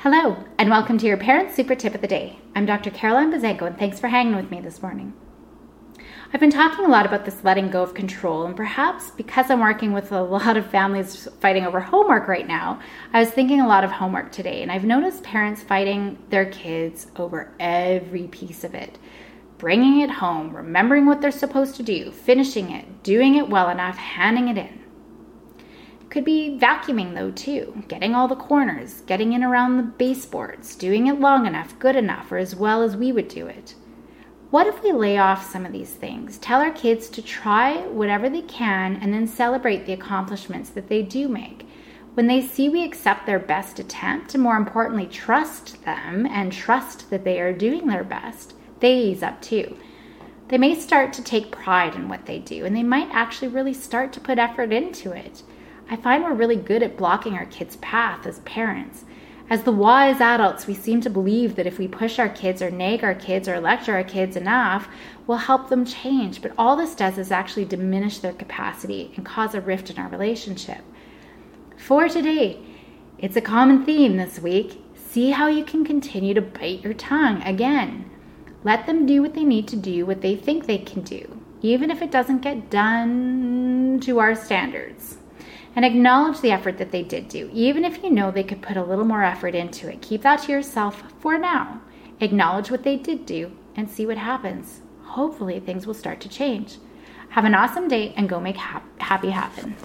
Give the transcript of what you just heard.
Hello, and welcome to your Parents Super Tip of the Day. I'm Dr. Caroline Buzanko, and thanks for hanging with me this morning. I've been talking a lot about this letting go of control, and perhaps because I'm working with a lot of families fighting over homework right now, I was thinking a lot of homework today, and I've noticed parents fighting their kids over every piece of it. Bringing it home, remembering what they're supposed to do, finishing it, doing it well enough, handing it in. Could be vacuuming though, too, getting all the corners, getting in around the baseboards, doing it long enough, good enough, or as well as we would do it. What if we lay off some of these things, tell our kids to try whatever they can, and then celebrate the accomplishments that they do make? When they see we accept their best attempt, and more importantly, trust them and trust that they are doing their best, they ease up too. They may start to take pride in what they do, and they might actually really start to put effort into it. I find we're really good at blocking our kids' path as parents. As the wise adults, we seem to believe that if we push our kids or nag our kids or lecture our kids enough, we'll help them change. But all this does is actually diminish their capacity and cause a rift in our relationship. For today, it's a common theme this week. See how you can continue to bite your tongue again. Let them do what they need to do, what they think they can do, even if it doesn't get done to our standards and acknowledge the effort that they did do, even if you know they could put a little more effort into it. Keep that to yourself for now. Acknowledge what they did do and see what happens. Hopefully, things will start to change. Have an awesome day and go make ha- happy happen.